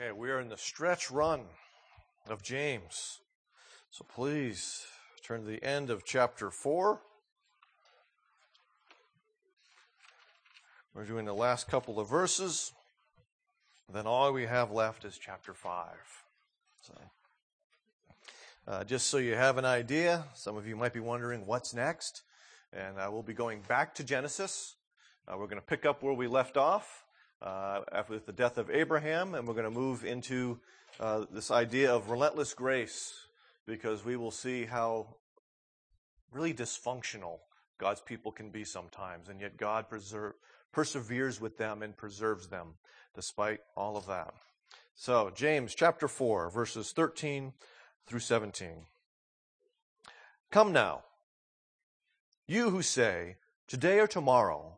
Okay, we are in the stretch run of James. So please turn to the end of chapter 4. We're doing the last couple of verses. Then all we have left is chapter 5. So, uh, just so you have an idea, some of you might be wondering what's next. And uh, we'll be going back to Genesis. Uh, we're going to pick up where we left off uh, with the death of Abraham, and we're going to move into uh, this idea of relentless grace because we will see how really dysfunctional God's people can be sometimes, and yet God preserve, perseveres with them and preserves them despite all of that. So, James chapter 4, verses 13 through 17. Come now, you who say, Today or tomorrow,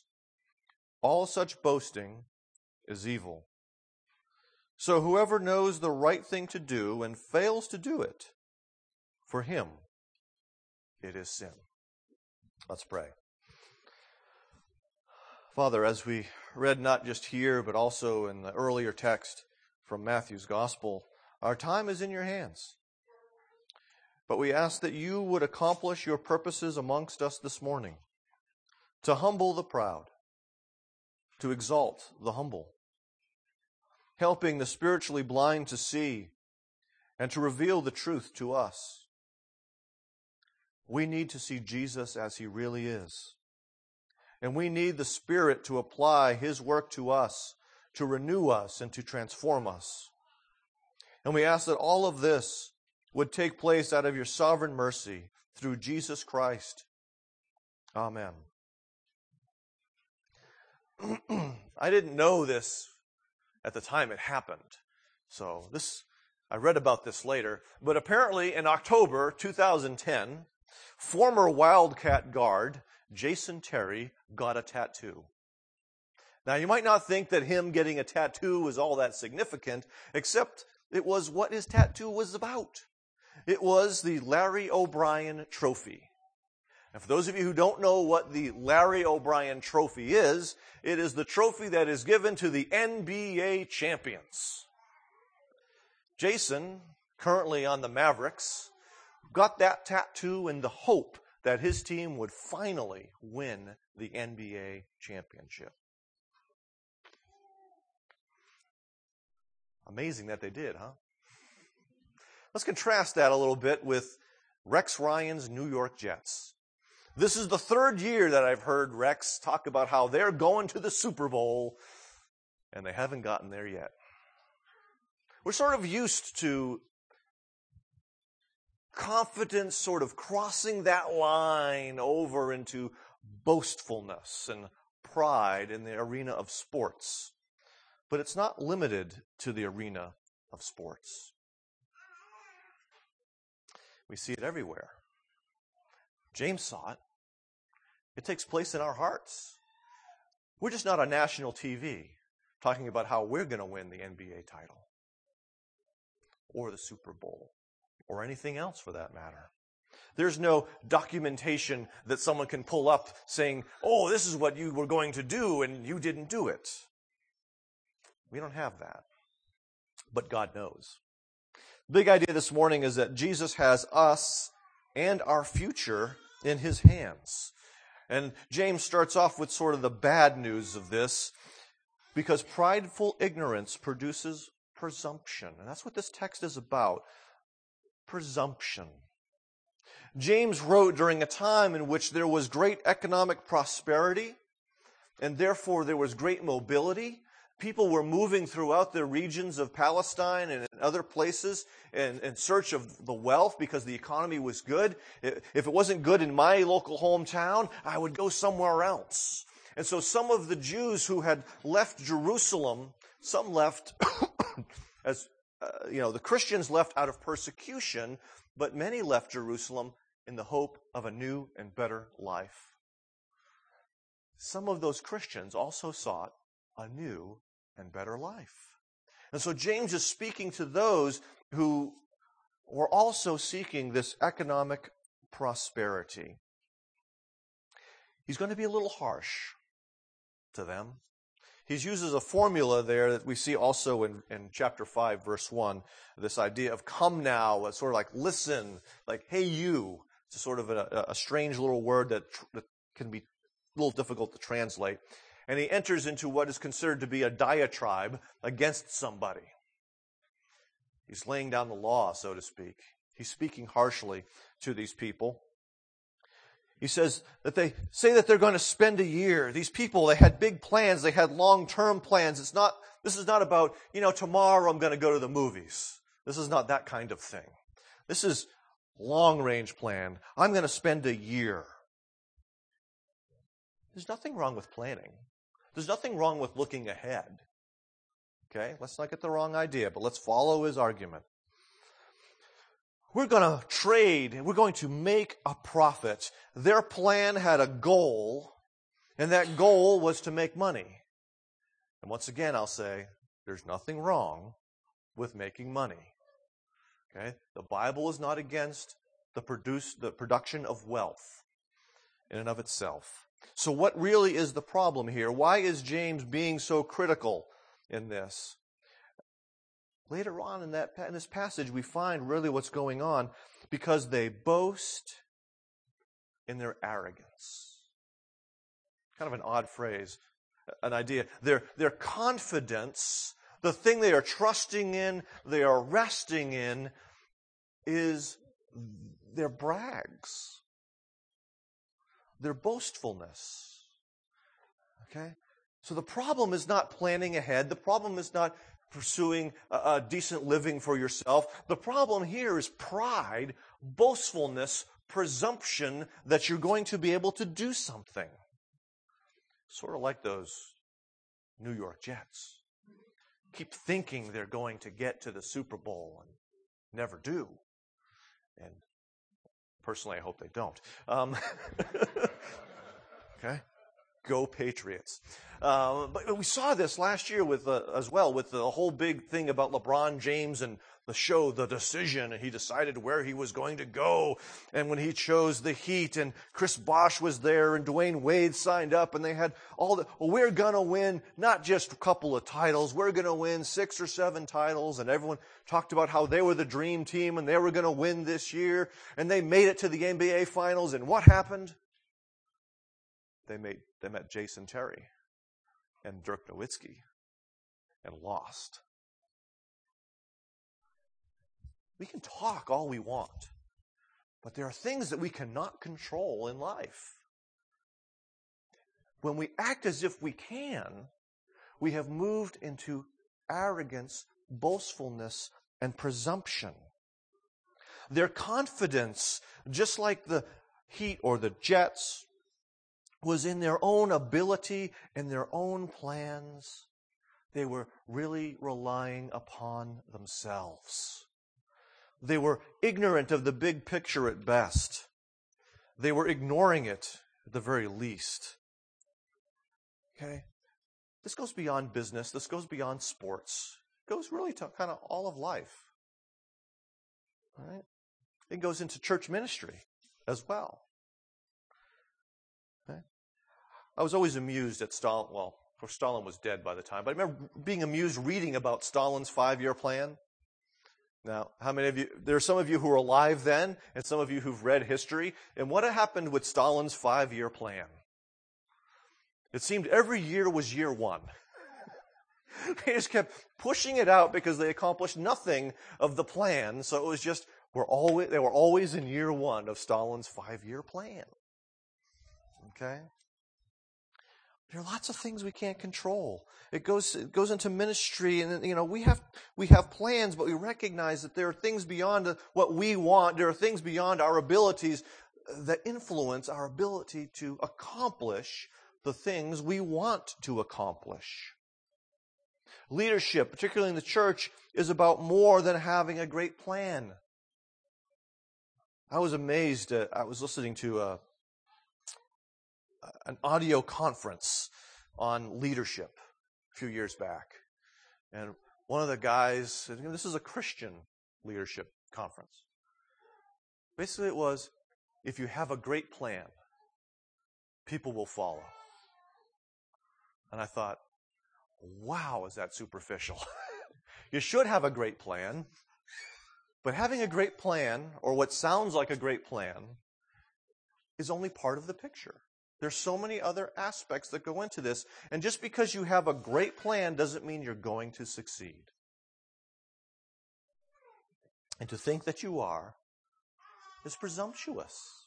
All such boasting is evil. So whoever knows the right thing to do and fails to do it, for him it is sin. Let's pray. Father, as we read not just here, but also in the earlier text from Matthew's Gospel, our time is in your hands. But we ask that you would accomplish your purposes amongst us this morning to humble the proud, to exalt the humble, helping the spiritually blind to see and to reveal the truth to us. We need to see Jesus as he really is. And we need the Spirit to apply his work to us, to renew us, and to transform us. And we ask that all of this would take place out of your sovereign mercy through Jesus Christ. Amen. I didn't know this at the time it happened. So this, I read about this later. But apparently in October 2010, former Wildcat guard Jason Terry got a tattoo. Now you might not think that him getting a tattoo was all that significant, except it was what his tattoo was about. It was the Larry O'Brien Trophy. And for those of you who don't know what the Larry O'Brien trophy is, it is the trophy that is given to the NBA champions. Jason, currently on the Mavericks, got that tattoo in the hope that his team would finally win the NBA championship. Amazing that they did, huh? Let's contrast that a little bit with Rex Ryan's New York Jets. This is the third year that I've heard Rex talk about how they're going to the Super Bowl, and they haven't gotten there yet. We're sort of used to confidence sort of crossing that line over into boastfulness and pride in the arena of sports. But it's not limited to the arena of sports. We see it everywhere. James saw it. It takes place in our hearts. We're just not on national TV talking about how we're going to win the NBA title or the Super Bowl or anything else for that matter. There's no documentation that someone can pull up saying, oh, this is what you were going to do and you didn't do it. We don't have that. But God knows. Big idea this morning is that Jesus has us and our future in his hands. And James starts off with sort of the bad news of this because prideful ignorance produces presumption. And that's what this text is about. Presumption. James wrote during a time in which there was great economic prosperity and therefore there was great mobility people were moving throughout the regions of Palestine and other places in, in, search of the wealth because the economy was good. If it wasn't good in my local hometown, I would go somewhere else. And so some of the Jews who had left Jerusalem, some left as uh, you know, the Christians left out of persecution, but many left Jerusalem in the hope of a new and better life. Some of those Christians also sought a new and better life. And so James is speaking to those who were also seeking this economic prosperity. He's going to be a little harsh to them. He uses a formula there that we see also in, in chapter 5, verse 1. This idea of come now, sort of like listen, like hey you. It's sort of a, a strange little word that, that can be a little difficult to translate. And he enters into what is considered to be a diatribe against somebody. He's laying down the law, so to speak. He's speaking harshly to these people. He says that they say that they're going to spend a year. These people, they had big plans. They had long-term plans. It's not, this is not about, you know, tomorrow I'm going to go to the movies. This is not that kind of thing. This is long-range plan. I'm going to spend a year. There's nothing wrong with planning. There's nothing wrong with looking ahead. Okay? Let's not get the wrong idea, but let's follow his argument. We're going to trade, we're going to make a profit. Their plan had a goal, and that goal was to make money. And once again, I'll say, there's nothing wrong with making money. Okay? The Bible is not against the produce, the production of wealth in and of itself. So what really is the problem here? Why is James being so critical in this? Later on in, that, in this passage, we find really what's going on because they boast in their arrogance. Kind of an odd phrase, an idea. Their, their confidence, the thing they are trusting in, they are resting in, is their brags, their boastfulness. Okay? So the problem is not planning ahead. The problem is not pursuing a, a decent living for yourself. The problem here is pride, boastfulness, presumption that you're going to be able to do something. Sort of like those New York Jets. Keep thinking they're going to get to the Super Bowl and never do. And personally, I hope they don't. Um, okay? Go Patriots. Uh, but we saw this last year with uh, as well with the whole big thing about LeBron James and the show, The Decision, and he decided where he was going to go. And when he chose the Heat, and Chris Bosh was there, and Dwyane Wade signed up, and they had all the, well, we're gonna win not just a couple of titles, we're gonna win six or seven titles, and everyone talked about how they were the dream team and they were gonna win this year, and they made it to the NBA Finals, and what happened? They made, they met Jason Terry and Dirk Nowitzki and lost. We can talk all we want, but there are things that we cannot control in life. When we act as if we can, we have moved into arrogance, boastfulness, and presumption. Their confidence, just like the Heat or the Jets was in their own ability and their own plans. They were really relying upon themselves. They were ignorant of the big picture at best. They were ignoring it at the very least. Okay? This goes beyond business. This goes beyond sports. It goes really to kind of all of life. All right? It goes into church ministry as well. I was always amused at Stalin. Well, of course, Stalin was dead by the time, but I remember being amused reading about Stalin's five year plan. Now, how many of you, there are some of you who were alive then, and some of you who've read history. And what happened with Stalin's five year plan? It seemed every year was year one. they just kept pushing it out because they accomplished nothing of the plan. So it was just, we're always, they were always in year one of Stalin's five year plan. Okay? There are lots of things we can't control. It goes, it goes into ministry and, you know, we have, we have plans, but we recognize that there are things beyond what we want. There are things beyond our abilities that influence our ability to accomplish the things we want to accomplish. Leadership, particularly in the church, is about more than having a great plan. I was amazed. Uh, I was listening to a, an audio conference on leadership a few years back. And one of the guys said, This is a Christian leadership conference. Basically, it was if you have a great plan, people will follow. And I thought, wow, is that superficial? you should have a great plan, but having a great plan, or what sounds like a great plan, is only part of the picture. There's so many other aspects that go into this. And just because you have a great plan doesn't mean you're going to succeed. And to think that you are is presumptuous.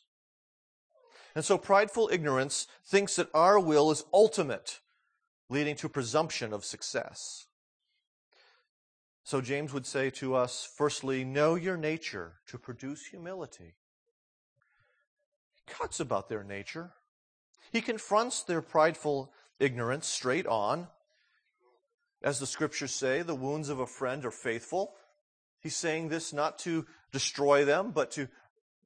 And so prideful ignorance thinks that our will is ultimate, leading to presumption of success. So James would say to us, firstly, know your nature to produce humility. He talks about their nature. He confronts their prideful ignorance straight on. As the scriptures say, the wounds of a friend are faithful. He's saying this not to destroy them, but to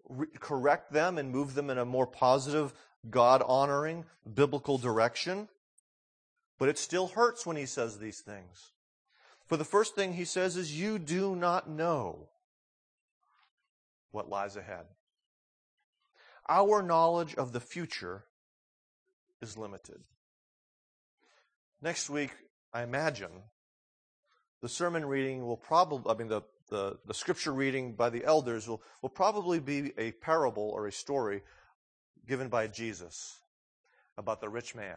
re- correct them and move them in a more positive, God honoring, biblical direction. But it still hurts when he says these things. For the first thing he says is, You do not know what lies ahead. Our knowledge of the future is limited. Next week, I imagine, the sermon reading will probably, I mean, the, the, the scripture reading by the elders will, will probably be a parable or a story given by Jesus about the rich man.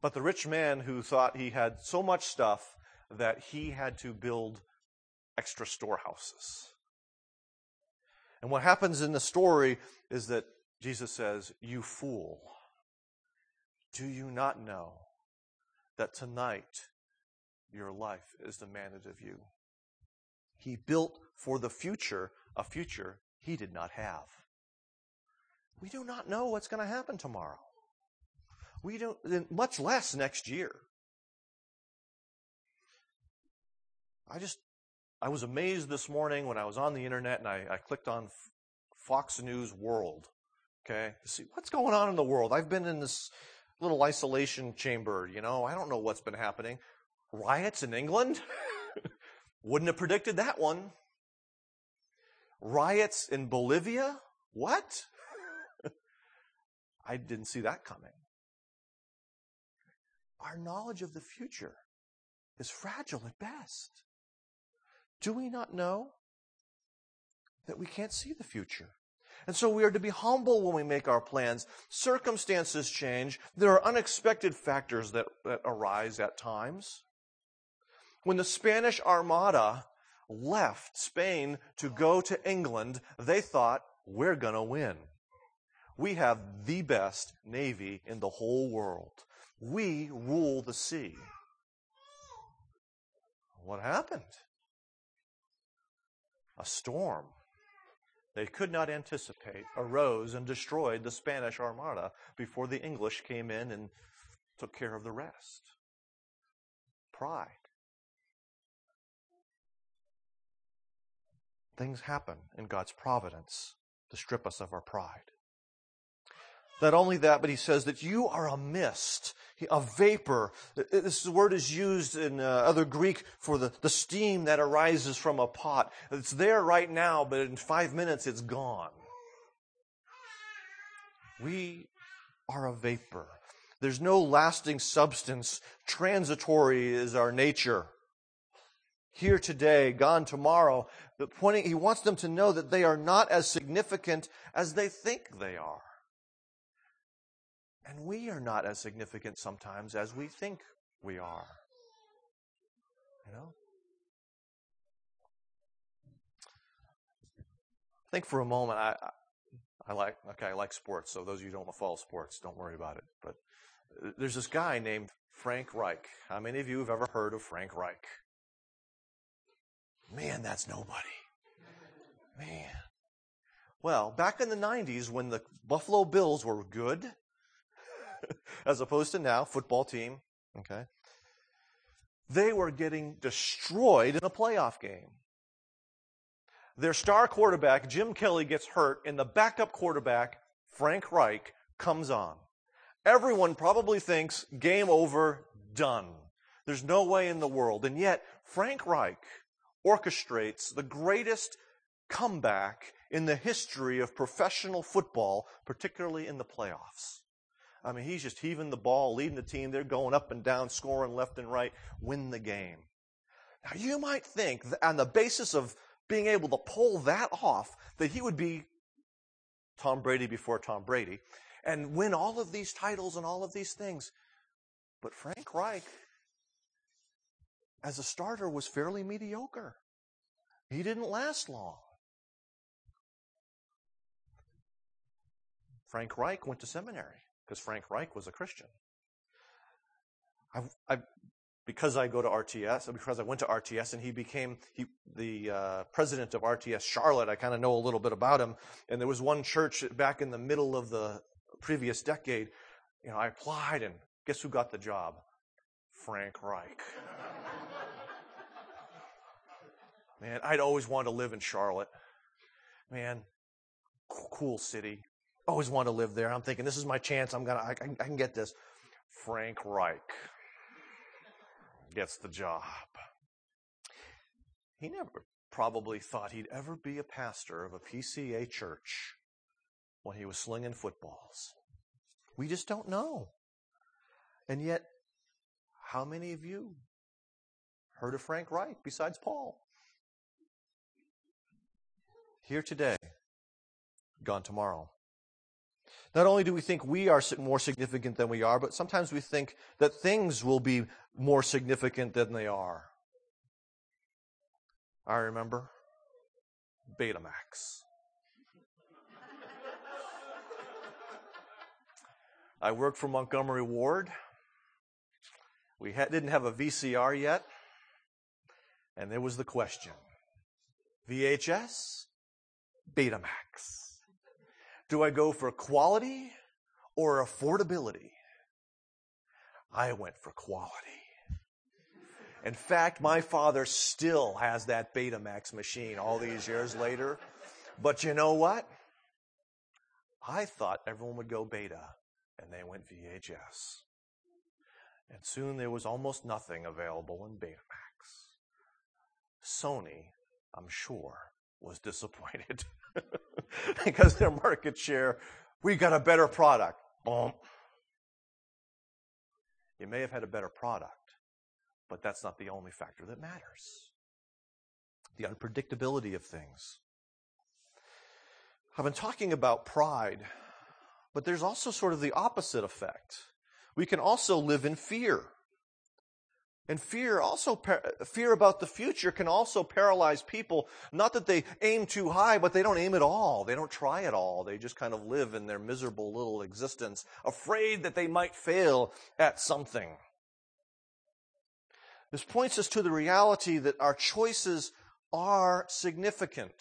But the rich man who thought he had so much stuff that he had to build extra storehouses. And what happens in the story is that Jesus says, You fool, do you not know that tonight your life is demanded of you? He built for the future a future he did not have. We do not know what's going to happen tomorrow. We don't, much less next year. I just, I was amazed this morning when I was on the internet and I, I clicked on Fox News World Okay? See what's going on in the world. I've been in this little isolation chamber, you know, I don't know what's been happening. Riots in England? Wouldn't have predicted that one. Riots in Bolivia? What? I didn't see that coming. Our knowledge of the future is fragile at best. Do we not know that we can't see the future? And so we are to be humble when we make our plans. Circumstances change. There are unexpected factors that, that arise at times. When the Spanish Armada left Spain to go to England, they thought, we're going to win. We have the best navy in the whole world. We rule the sea. What happened? A storm they could not anticipate arose and destroyed the Spanish Armada before the English came in and took care of the rest. Pride. Things happen in God's providence to strip us of our pride. Not only that, but he says that you are a mist, a vapor. This word is used in uh, other Greek for the, the steam that arises from a pot. It's there right now, but in five minutes it's gone. We are a vapor. There's no lasting substance. Transitory is our nature. Here today, gone tomorrow. Pointing, he wants them to know that they are not as significant as they think they are. And we are not as significant sometimes as we think we are. You know? Think for a moment. I, I like okay. I like sports. So those of you who don't follow sports, don't worry about it. But uh, there's this guy named Frank Reich. How many of you have ever heard of Frank Reich? Man, that's nobody. Man. Well, back in the 90s when the Buffalo Bills were good, as opposed to now, football team, okay? they were getting destroyed in a playoff game. Their star quarterback, Jim Kelly, gets hurt, and the backup quarterback, Frank Reich, comes on. Everyone probably thinks game over, done. There's no way in the world. And yet, Frank Reich orchestrates the greatest comeback in the history of professional football, particularly in the playoffs. I mean, he's just heaving the ball, leading the team. They're going up and down, scoring left and right, win the game. Now, you might think on the basis of being able to pull that off, that he would be Tom Brady before Tom Brady and win all of these titles and all of these things. But Frank Reich, as a starter, was fairly mediocre. He didn't last long. Frank Reich went to seminary because Frank Reich was a Christian. I, I, because I go to RTS, because I went to RTS and he became he, the uh, president of RTS Charlotte, I kind of know a little bit about him. And there was one church back in the middle of the previous decade. You know, I applied and guess who got the job? Frank Reich. Man, I'd always wanted to live in Charlotte. Man, cool city. Always wanted to live there. I'm thinking, this is my chance. I'm gonna, I, I can get this. Frank Reich gets the job. He never probably thought he'd ever be a pastor of a PCA church when he was slinging footballs. We just don't know. And yet, how many of you heard of Frank Reich besides Paul? Here today, gone tomorrow. Not only do we think we are more significant than we are, but sometimes we think that things will be more significant than they are. I remember Betamax. I worked for Montgomery Ward. We had, didn't have a VCR yet. And there was the question VHS, Betamax. Do I go for quality or affordability? I went for quality. In fact, my father still has that Betamax machine all these years later. But you know what? I thought everyone would go beta, and they went VHS. And soon there was almost nothing available in Betamax. Sony, I'm sure, was disappointed. because their market share, we got a better product. Boom. You may have had a better product, but that's not the only factor that matters. The unpredictability of things. I've been talking about pride, but there's also sort of the opposite effect. We can also live in fear. And fear also, fear about the future can also paralyze people. Not that they aim too high, but they don't aim at all. They don't try at all. They just kind of live in their miserable little existence, afraid that they might fail at something. This points us to the reality that our choices are significant.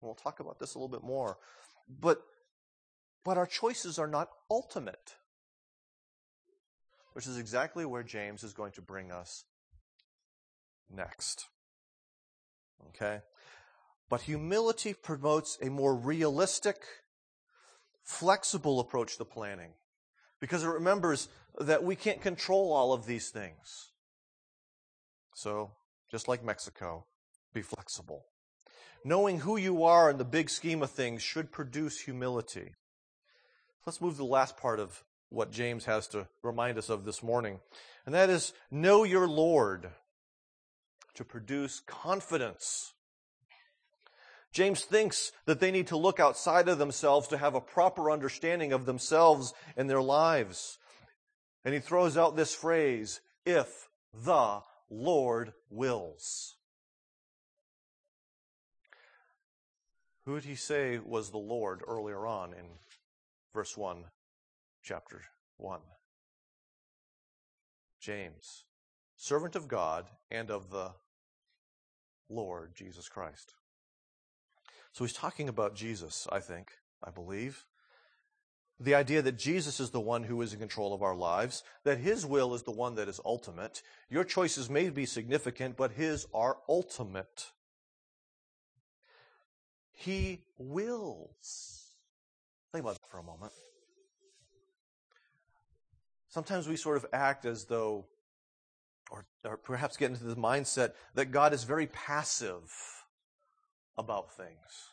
We'll talk about this a little bit more. But, but our choices are not ultimate which is exactly where James is going to bring us next. Okay? But humility promotes a more realistic, flexible approach to planning because it remembers that we can't control all of these things. So, just like Mexico, be flexible. Knowing who you are in the big scheme of things should produce humility. Let's move to the last part of what James has to remind us of this morning. And that is know your Lord to produce confidence. James thinks that they need to look outside of themselves to have a proper understanding of themselves and their lives. And he throws out this phrase, if the Lord wills. Who did he say was the Lord earlier on in verse 1 chapter 1. James, servant of God and of the Lord Jesus Christ. So he's talking about Jesus, I think, I believe. the idea that Jesus is the one who is in control of our lives, that His will is the one that is ultimate. Your choices may be significant, but His are ultimate. He wills. Think about that for a moment. Sometimes we sort of act as though, or, or perhaps get into the mindset that God is very passive about things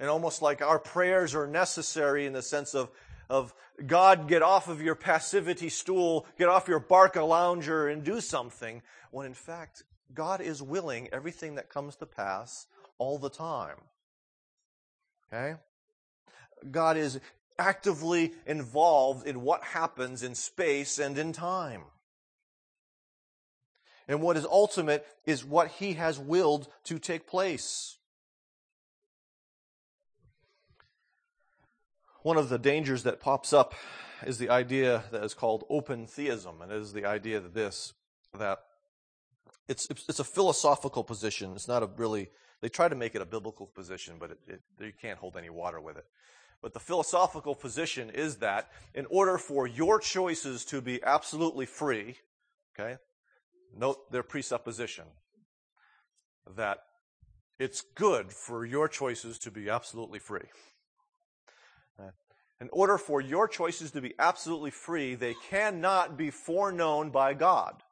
and almost like our prayers are necessary in the sense of, of God, get off of your passivity stool, get off your barca lounger and do something, when in fact, God is willing everything that comes to pass all the time. Okay? God is actively involved in what happens in space and in time. And what is ultimate is what He has willed to take place. One of the dangers that pops up is the idea that is called open theism, and it is the idea that this, that it's, it's a philosophical position. It's not a really, they try to make it a biblical position, but it, it, you can't hold any water with it. But the philosophical position is that in order for your choices to be absolutely free, okay, note their presupposition that it's good for your choices to be absolutely free. Uh, in order for your choices to be absolutely free, they cannot be foreknown by God.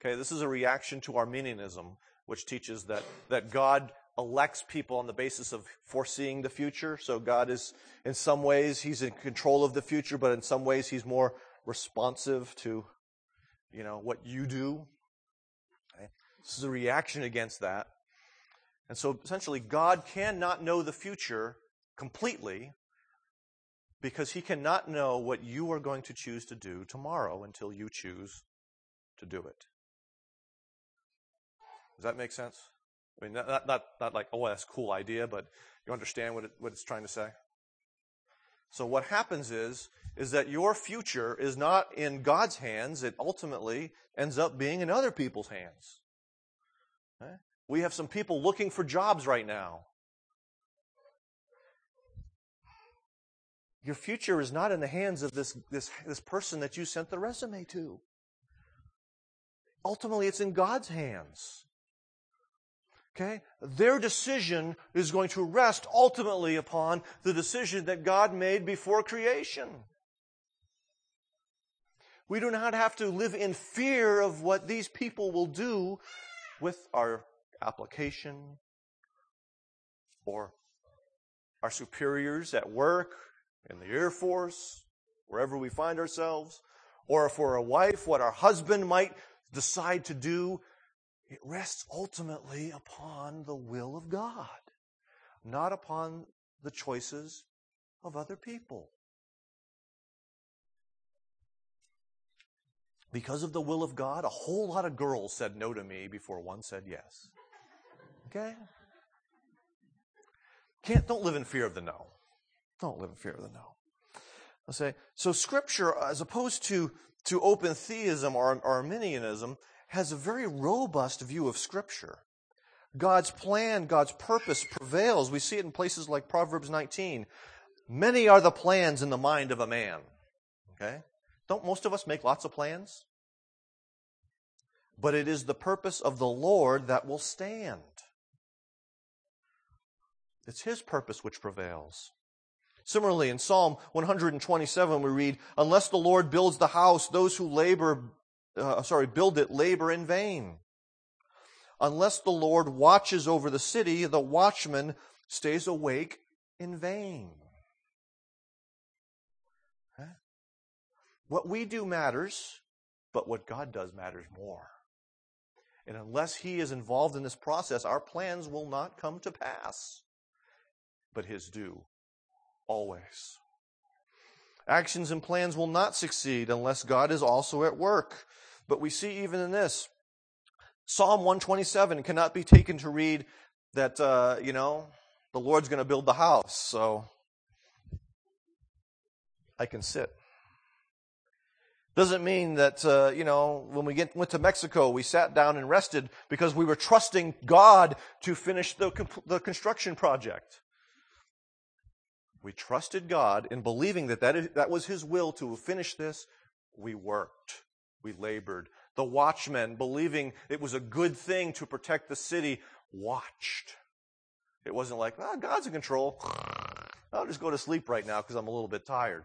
Okay, this is a reaction to Arminianism, which teaches that, that God elects people on the basis of foreseeing the future. So God is, in some ways, He's in control of the future, but in some ways, He's more responsive to, you know, what you do. Okay? This is a reaction against that. And so essentially, God cannot know the future completely because he cannot know what you are going to choose to do tomorrow until you choose to do it. Does that make sense? I mean, not, not, not like, oh, that's a cool idea, but you understand what, it, what it's trying to say? So what happens is, is that your future is not in God's hands. It ultimately ends up being in other people's hands. Okay? We have some people looking for jobs right now. Your future is not in the hands of this, this, this person that you sent the resume to. Ultimately, it's in God's hands. Okay? Their decision is going to rest ultimately upon the decision that God made before creation. We do not have to live in fear of what these people will do with our application or our superiors at work in the Air Force, wherever we find ourselves, or for a wife, what our husband might decide to do, it rests ultimately upon the will of God, not upon the choices of other people. Because of the will of God, a whole lot of girls said no to me before one said yes. Okay? Can't, don't live in fear of the no. Don't live in fear of the no. I'll say, so scripture, as opposed to, to open theism or, or Arminianism, has a very robust view of scripture. God's plan, God's purpose prevails. We see it in places like Proverbs 19. Many are the plans in the mind of a man. Okay? Don't most of us make lots of plans? But it is the purpose of the Lord that will stand. It's His purpose which prevails. Similarly, in Psalm 127, we read, Unless the Lord builds the house, those who labor, uh, sorry, build it labor in vain. Unless the Lord watches over the city, the watchman stays awake in vain. Huh? What we do matters, but what God does matters more. And unless He is involved in this process, our plans will not come to pass, but His do always. Actions and plans will not succeed unless God is also at work. But we see even in this, Psalm 127 cannot be taken to read that, uh, you know, the Lord's going to build the house, so I can sit. Doesn't mean that, uh, you know, when we get, went to Mexico, we sat down and rested because we were trusting God to finish the, the construction project. We trusted God in believing that that, that was His will to finish this. We worked. We labored. The watchmen, believing it was a good thing to protect the city, watched. It wasn't like, oh, God's in control. I'll just go to sleep right now because I'm a little bit tired.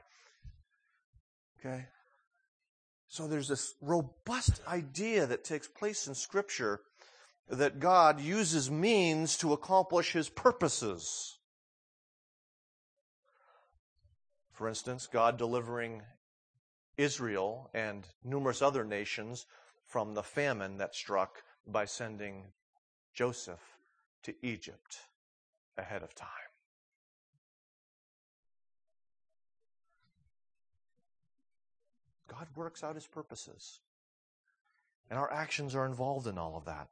Okay? So there's this robust idea that takes place in Scripture that God uses means to accomplish his purposes. For instance, God delivering Israel and numerous other nations from the famine that struck by sending Joseph to Egypt ahead of time. God works out his purposes. And our actions are involved in all of that.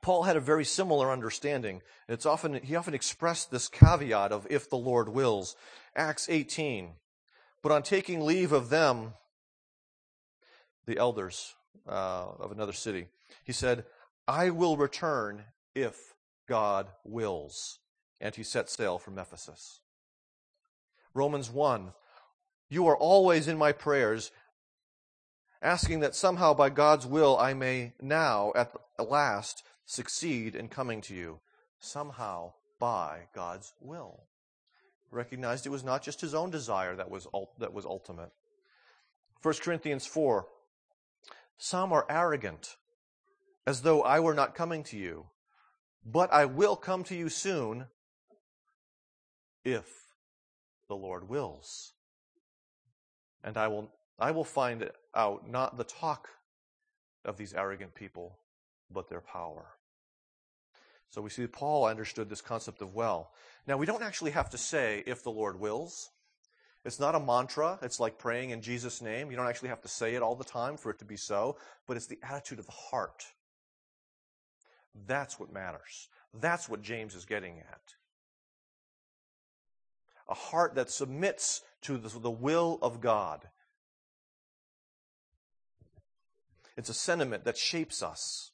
Paul had a very similar understanding. It's often, he often expressed this caveat of if the Lord wills. Acts 18. But on taking leave of them, the elders uh, of another city, he said, I will return if God wills. And he set sail from Ephesus. Romans 1. You are always in my prayers, asking that somehow by God's will I may now, at last, succeed in coming to you. Somehow by God's will. Recognized it was not just his own desire that was, that was ultimate. 1 Corinthians 4. Some are arrogant, as though I were not coming to you. But I will come to you soon if the Lord wills. And I will, I will find out not the talk of these arrogant people, but their power. So we see Paul understood this concept of well. Now, we don't actually have to say, if the Lord wills. It's not a mantra. It's like praying in Jesus' name. You don't actually have to say it all the time for it to be so, but it's the attitude of the heart. That's what matters. That's what James is getting at. A heart that submits to the will of God. It's a sentiment that shapes us.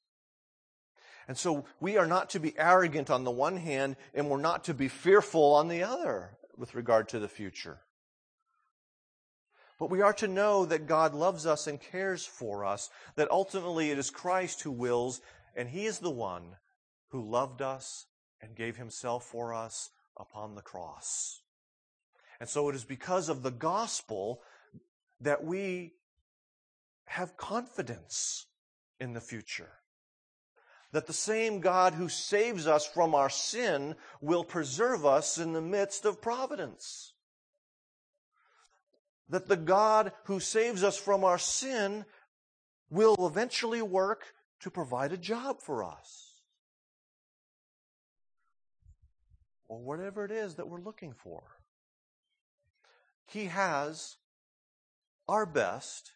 And so we are not to be arrogant on the one hand, and we're not to be fearful on the other with regard to the future. But we are to know that God loves us and cares for us, that ultimately it is Christ who wills, and He is the one who loved us and gave Himself for us upon the cross. And so it is because of the gospel that we have confidence in the future that the same God who saves us from our sin will preserve us in the midst of providence. That the God who saves us from our sin will eventually work to provide a job for us. Or whatever it is that we're looking for. He has our best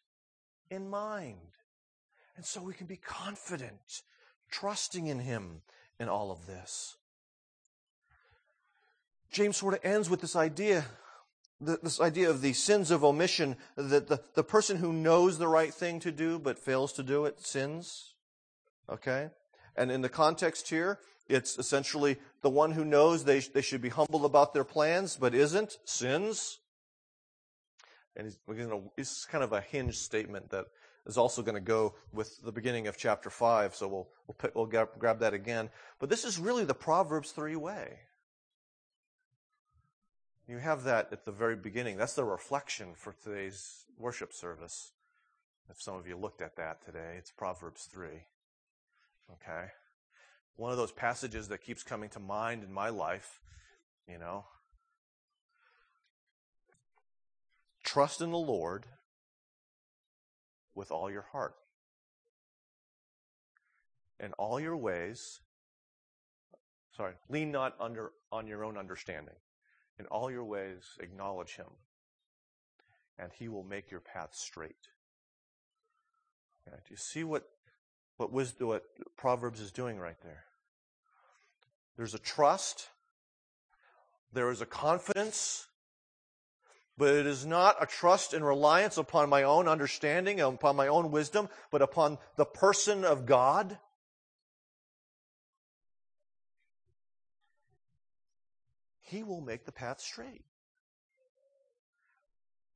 in mind. And so we can be confident trusting in Him in all of this. James sort of ends with this idea, this idea of the sins of omission, that the, the person who knows the right thing to do but fails to do it sins. Okay? And in the context here, it's essentially the one who knows they, they should be humble about their plans but isn't, sins. And it's kind of a hinge statement that is also going to go with the beginning of chapter 5, so we'll, we'll, pick, we'll grab, grab that again. But this is really the Proverbs 3 way. You have that at the very beginning. That's the reflection for today's worship service. If some of you looked at that today, it's Proverbs 3. Okay? One of those passages that keeps coming to mind in my life, you know. Trust in the Lord with all your heart. In all your ways, sorry, lean not under on your own understanding. In all your ways, acknowledge him, and he will make your path straight. Okay, do you see what what wisdom, what Proverbs is doing right there? There's a trust. There is a confidence but it is not a trust and reliance upon my own understanding, and upon my own wisdom, but upon the person of God. He will make the path straight.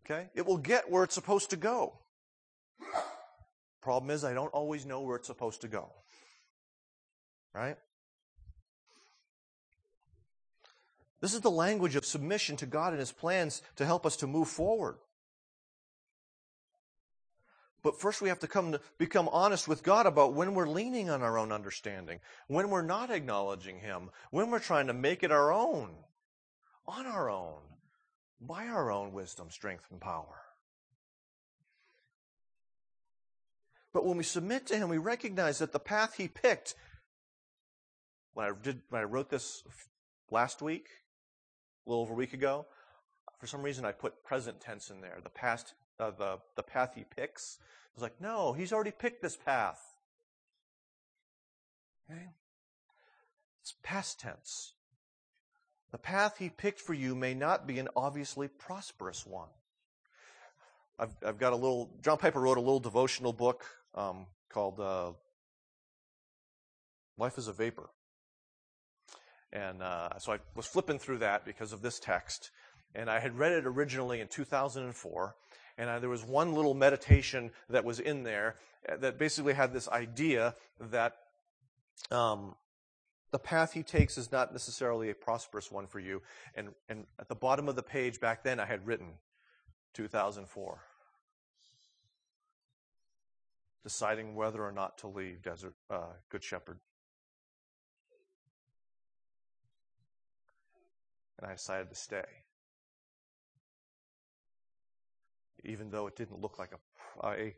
Okay? It will get where it's supposed to go. Problem is, I don't always know where it's supposed to go. Right? This is the language of submission to God and His plans to help us to move forward. But first we have to come to become honest with God about when we're leaning on our own understanding, when we're not acknowledging Him, when we're trying to make it our own, on our own, by our own wisdom, strength, and power. But when we submit to Him, we recognize that the path He picked, when I, did, when I wrote this last week, a little over a week ago. For some reason, I put present tense in there. The past, uh, the the path he picks. I was like, no, he's already picked this path. Okay, it's past tense. The path he picked for you may not be an obviously prosperous one. I've, I've got a little, John Piper wrote a little devotional book um, called uh, Life as a Vapor. And uh, so I was flipping through that because of this text. And I had read it originally in 2004. And I, there was one little meditation that was in there uh, that basically had this idea that um, the path he takes is not necessarily a prosperous one for you. And, and at the bottom of the page back then, I had written 2004. Deciding whether or not to leave Desert uh, Good Shepherd. And I decided to stay. Even though it didn't look like a, a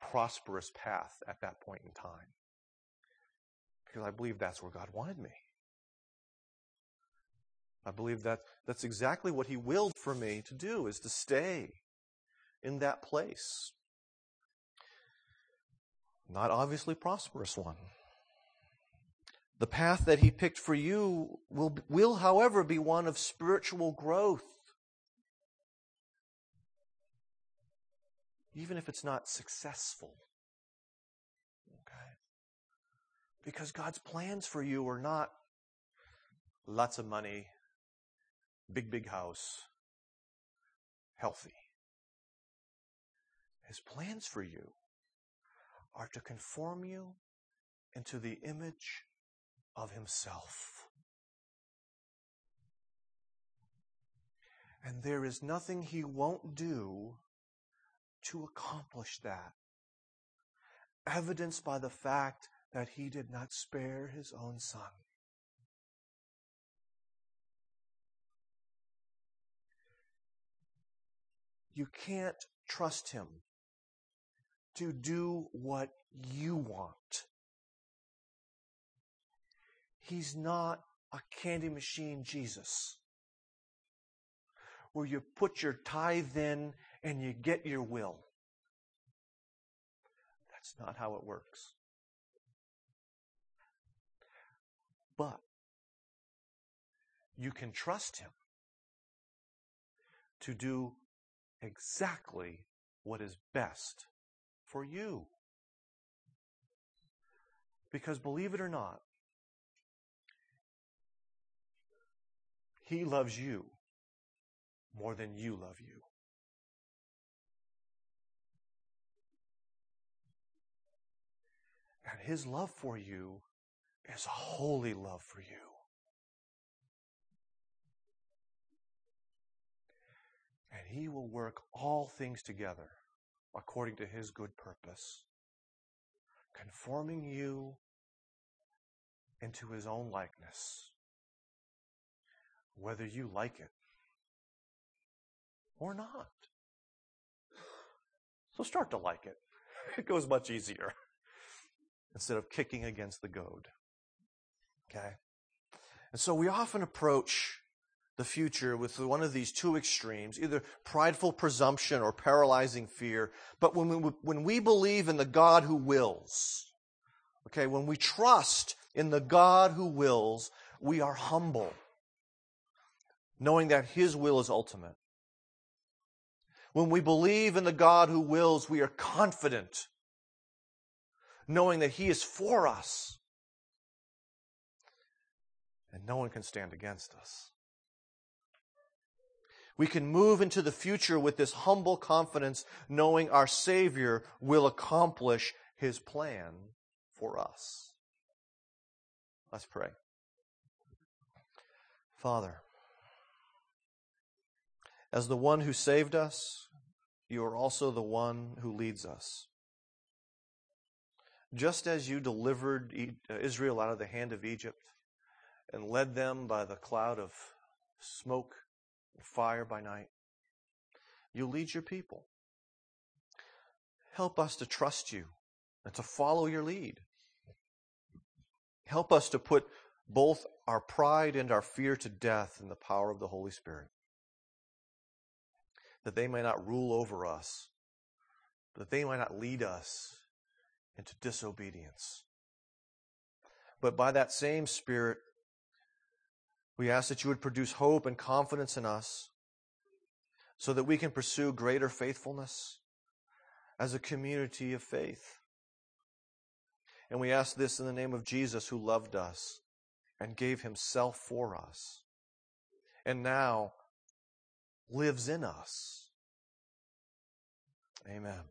prosperous path at that point in time. Because I believe that's where God wanted me. I believe that that's exactly what He willed for me to do, is to stay in that place. Not obviously prosperous one. The path that he picked for you will, will, however, be one of spiritual growth. Even if it's not successful. Okay? Because God's plans for you are not lots of money, big, big house, healthy. His plans for you are to conform you into the image of himself. And there is nothing he won't do to accomplish that. Evidenced by the fact that he did not spare his own son. You can't trust him to do what you want. He's not a candy machine Jesus where you put your tithe in and you get your will. That's not how it works. But you can trust Him to do exactly what is best for you. Because believe it or not, He loves you more than you love you. And His love for you is a holy love for you. And He will work all things together according to His good purpose, conforming you into His own likeness whether you like it or not. So start to like it. It goes much easier instead of kicking against the goad. Okay? And so we often approach the future with one of these two extremes, either prideful presumption or paralyzing fear. But when we, when we believe in the God who wills, okay, when we trust in the God who wills, we are humble knowing that His will is ultimate. When we believe in the God who wills, we are confident, knowing that He is for us. And no one can stand against us. We can move into the future with this humble confidence, knowing our Savior will accomplish His plan for us. Let's pray. Father, as the one who saved us, you are also the one who leads us. Just as you delivered uh, Israel out of the hand of Egypt and led them by the cloud of smoke and fire by night, you lead your people. Help us to trust you and to follow your lead. Help us to put both our pride and our fear to death in the power of the Holy Spirit. That they may not rule over us, that they might not lead us into disobedience. But by that same Spirit, we ask that you would produce hope and confidence in us so that we can pursue greater faithfulness as a community of faith. And we ask this in the name of Jesus who loved us and gave himself for us and now lives in us. Amen.